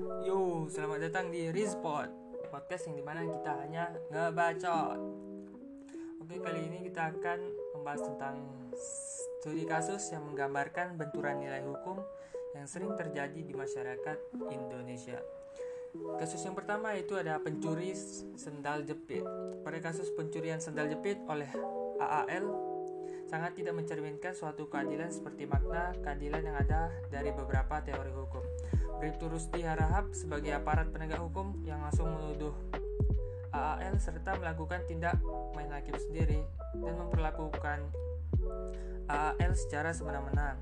Yo, selamat datang di Rizpod Podcast yang di mana kita hanya ngebacot. Oke, kali ini kita akan membahas tentang studi kasus yang menggambarkan benturan nilai hukum yang sering terjadi di masyarakat Indonesia. Kasus yang pertama itu ada pencuri sendal jepit. Pada kasus pencurian sendal jepit oleh AAL sangat tidak mencerminkan suatu keadilan seperti makna keadilan yang ada dari beberapa teori hukum. Bribtu Rusdi Harahap sebagai aparat penegak hukum yang langsung menuduh AAL serta melakukan tindak main hakim sendiri dan memperlakukan AAL secara semena-mena.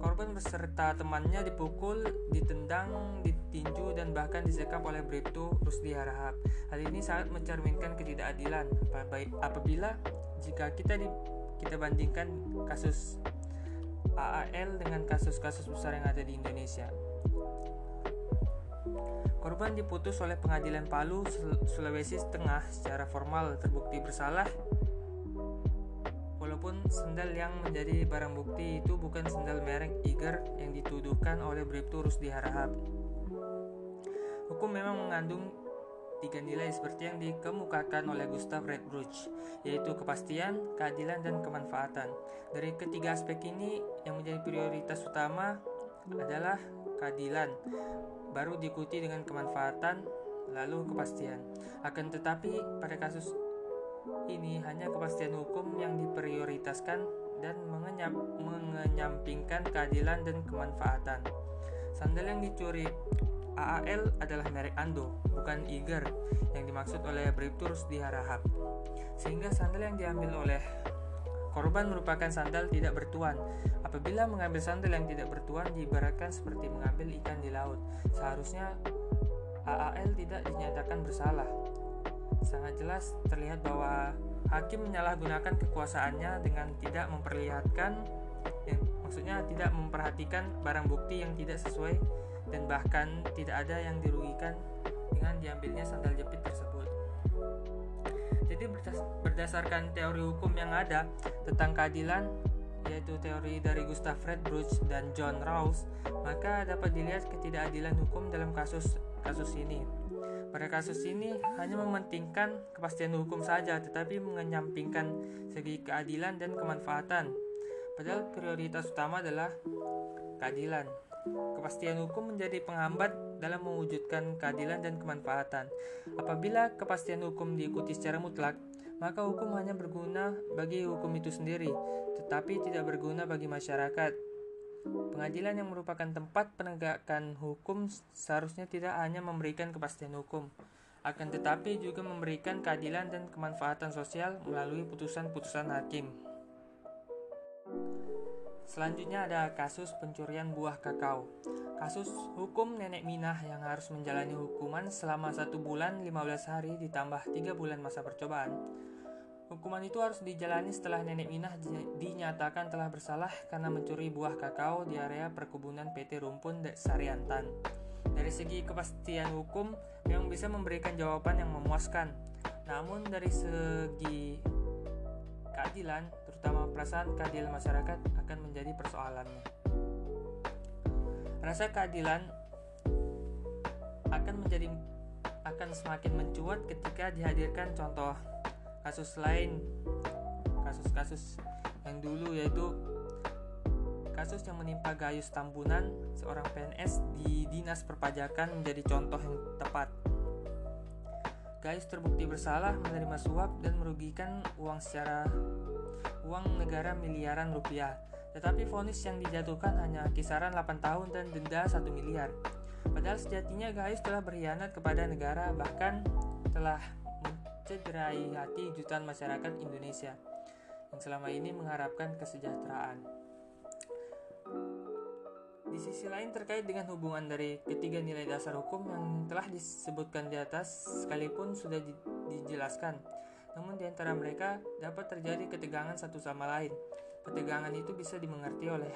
Korban beserta temannya dipukul, ditendang, ditinju, dan bahkan disekap oleh Bribtu Rusdi Harahap. Hal ini sangat mencerminkan ketidakadilan apabila jika kita di, kita bandingkan kasus AAL dengan kasus-kasus besar yang ada di Indonesia. Korban diputus oleh pengadilan Palu, Sulawesi Tengah secara formal terbukti bersalah walaupun sendal yang menjadi barang bukti itu bukan sendal merek Iger yang dituduhkan oleh Bribtu Rusdi Harahap. Hukum memang mengandung tiga nilai seperti yang dikemukakan oleh Gustav Redbruch, yaitu kepastian, keadilan, dan kemanfaatan. Dari ketiga aspek ini, yang menjadi prioritas utama adalah keadilan, baru diikuti dengan kemanfaatan, lalu kepastian. Akan tetapi, pada kasus ini hanya kepastian hukum yang diprioritaskan dan mengenyam, mengenyampingkan keadilan dan kemanfaatan. Sandal yang dicuri AAL adalah merek Ando, bukan Iger yang dimaksud oleh Bribtu Rusdi Harahap. Sehingga sandal yang diambil oleh korban merupakan sandal tidak bertuan. Apabila mengambil sandal yang tidak bertuan diibaratkan seperti mengambil ikan di laut. Seharusnya AAL tidak dinyatakan bersalah. Sangat jelas terlihat bahwa hakim menyalahgunakan kekuasaannya dengan tidak memperlihatkan ya, maksudnya tidak memperhatikan barang bukti yang tidak sesuai dan bahkan tidak ada yang dirugikan dengan diambilnya sandal jepit tersebut. Jadi berdasarkan teori hukum yang ada tentang keadilan yaitu teori dari Gustav Friedrich dan John Rawls, maka dapat dilihat ketidakadilan hukum dalam kasus kasus ini. Pada kasus ini hanya mementingkan kepastian hukum saja tetapi mengenyampingkan segi keadilan dan kemanfaatan. Padahal prioritas utama adalah keadilan. Kepastian hukum menjadi penghambat dalam mewujudkan keadilan dan kemanfaatan. Apabila kepastian hukum diikuti secara mutlak, maka hukum hanya berguna bagi hukum itu sendiri, tetapi tidak berguna bagi masyarakat. Pengadilan yang merupakan tempat penegakan hukum seharusnya tidak hanya memberikan kepastian hukum, akan tetapi juga memberikan keadilan dan kemanfaatan sosial melalui putusan-putusan hakim. Selanjutnya ada kasus pencurian buah kakao. Kasus hukum nenek Minah yang harus menjalani hukuman selama satu bulan 15 hari ditambah tiga bulan masa percobaan. Hukuman itu harus dijalani setelah nenek Minah dinyatakan telah bersalah karena mencuri buah kakao di area perkebunan PT Rumpun Sariantan. Dari segi kepastian hukum yang bisa memberikan jawaban yang memuaskan. Namun dari segi keadilan, terutama perasaan keadilan masyarakat akan menjadi persoalannya. Rasa keadilan akan menjadi akan semakin mencuat ketika dihadirkan contoh kasus lain kasus-kasus yang dulu yaitu kasus yang menimpa Gayus Tambunan seorang PNS di Dinas Perpajakan menjadi contoh yang tepat Gayus terbukti bersalah menerima suap dan merugikan uang secara uang negara miliaran rupiah tetapi vonis yang dijatuhkan hanya kisaran 8 tahun dan denda 1 miliar. Padahal sejatinya Gayus telah berkhianat kepada negara bahkan telah mencederai hati jutaan masyarakat Indonesia yang selama ini mengharapkan kesejahteraan. Di sisi lain terkait dengan hubungan dari ketiga nilai dasar hukum yang telah disebutkan di atas sekalipun sudah di, dijelaskan, namun di antara mereka dapat terjadi ketegangan satu sama lain Ketegangan itu bisa dimengerti oleh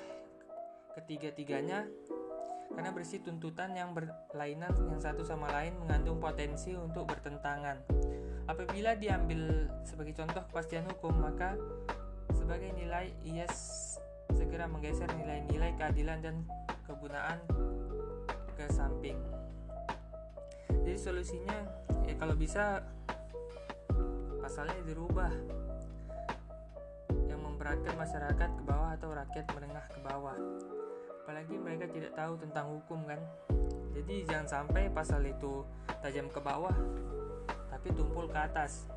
ketiga-tiganya karena berisi tuntutan yang berlainan yang satu sama lain mengandung potensi untuk bertentangan. Apabila diambil sebagai contoh kepastian hukum, maka sebagai nilai ia segera menggeser nilai-nilai keadilan dan kegunaan ke samping jadi solusinya ya kalau bisa pasalnya dirubah. Yang memberatkan masyarakat ke bawah atau rakyat menengah ke bawah. Apalagi mereka tidak tahu tentang hukum kan? Jadi jangan sampai pasal itu tajam ke bawah tapi tumpul ke atas.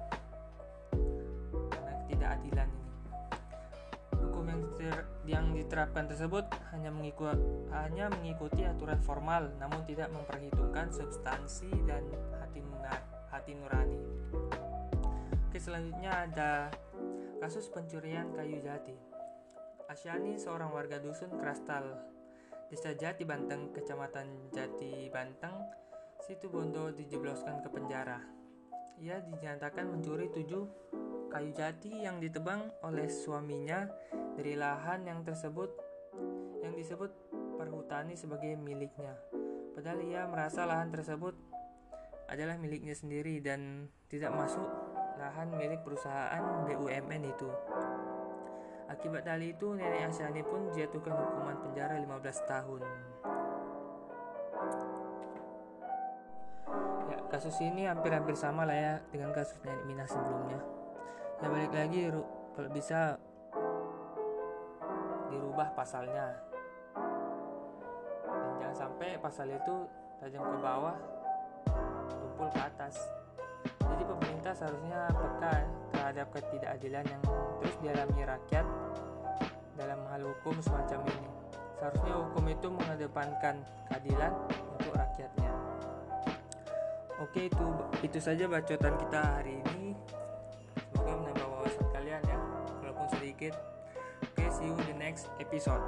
Karena ketidakadilan ini. Hukum yang yang diterapkan tersebut hanya mengikuti hanya mengikuti aturan formal namun tidak memperhitungkan substansi dan hati hati nurani oke selanjutnya ada kasus pencurian kayu jati Asyani seorang warga dusun Krastal Desa Jati Banteng, Kecamatan Jati Banteng, Situ Bondo dijebloskan ke penjara. Ia dinyatakan mencuri tujuh kayu jati yang ditebang oleh suaminya dari lahan yang tersebut yang disebut perhutani sebagai miliknya. Padahal ia merasa lahan tersebut adalah miliknya sendiri dan tidak masuk lahan milik perusahaan BUMN itu. Akibat hal itu, nenek Asyani pun dijatuhkan hukuman penjara 15 tahun. Ya, kasus ini hampir-hampir sama lah ya dengan kasus nenek Mina sebelumnya. Ya balik lagi, kalau bisa dirubah pasalnya. Dan jangan sampai pasal itu tajam ke bawah, tumpul ke atas. Pemerintah seharusnya peka terhadap ketidakadilan yang terus dialami rakyat dalam hal hukum semacam ini. Seharusnya hukum itu mengedepankan keadilan untuk rakyatnya. Oke, itu itu saja bacotan kita hari ini. Semoga menambah wawasan kalian ya, walaupun sedikit. Oke, see you in the next episode.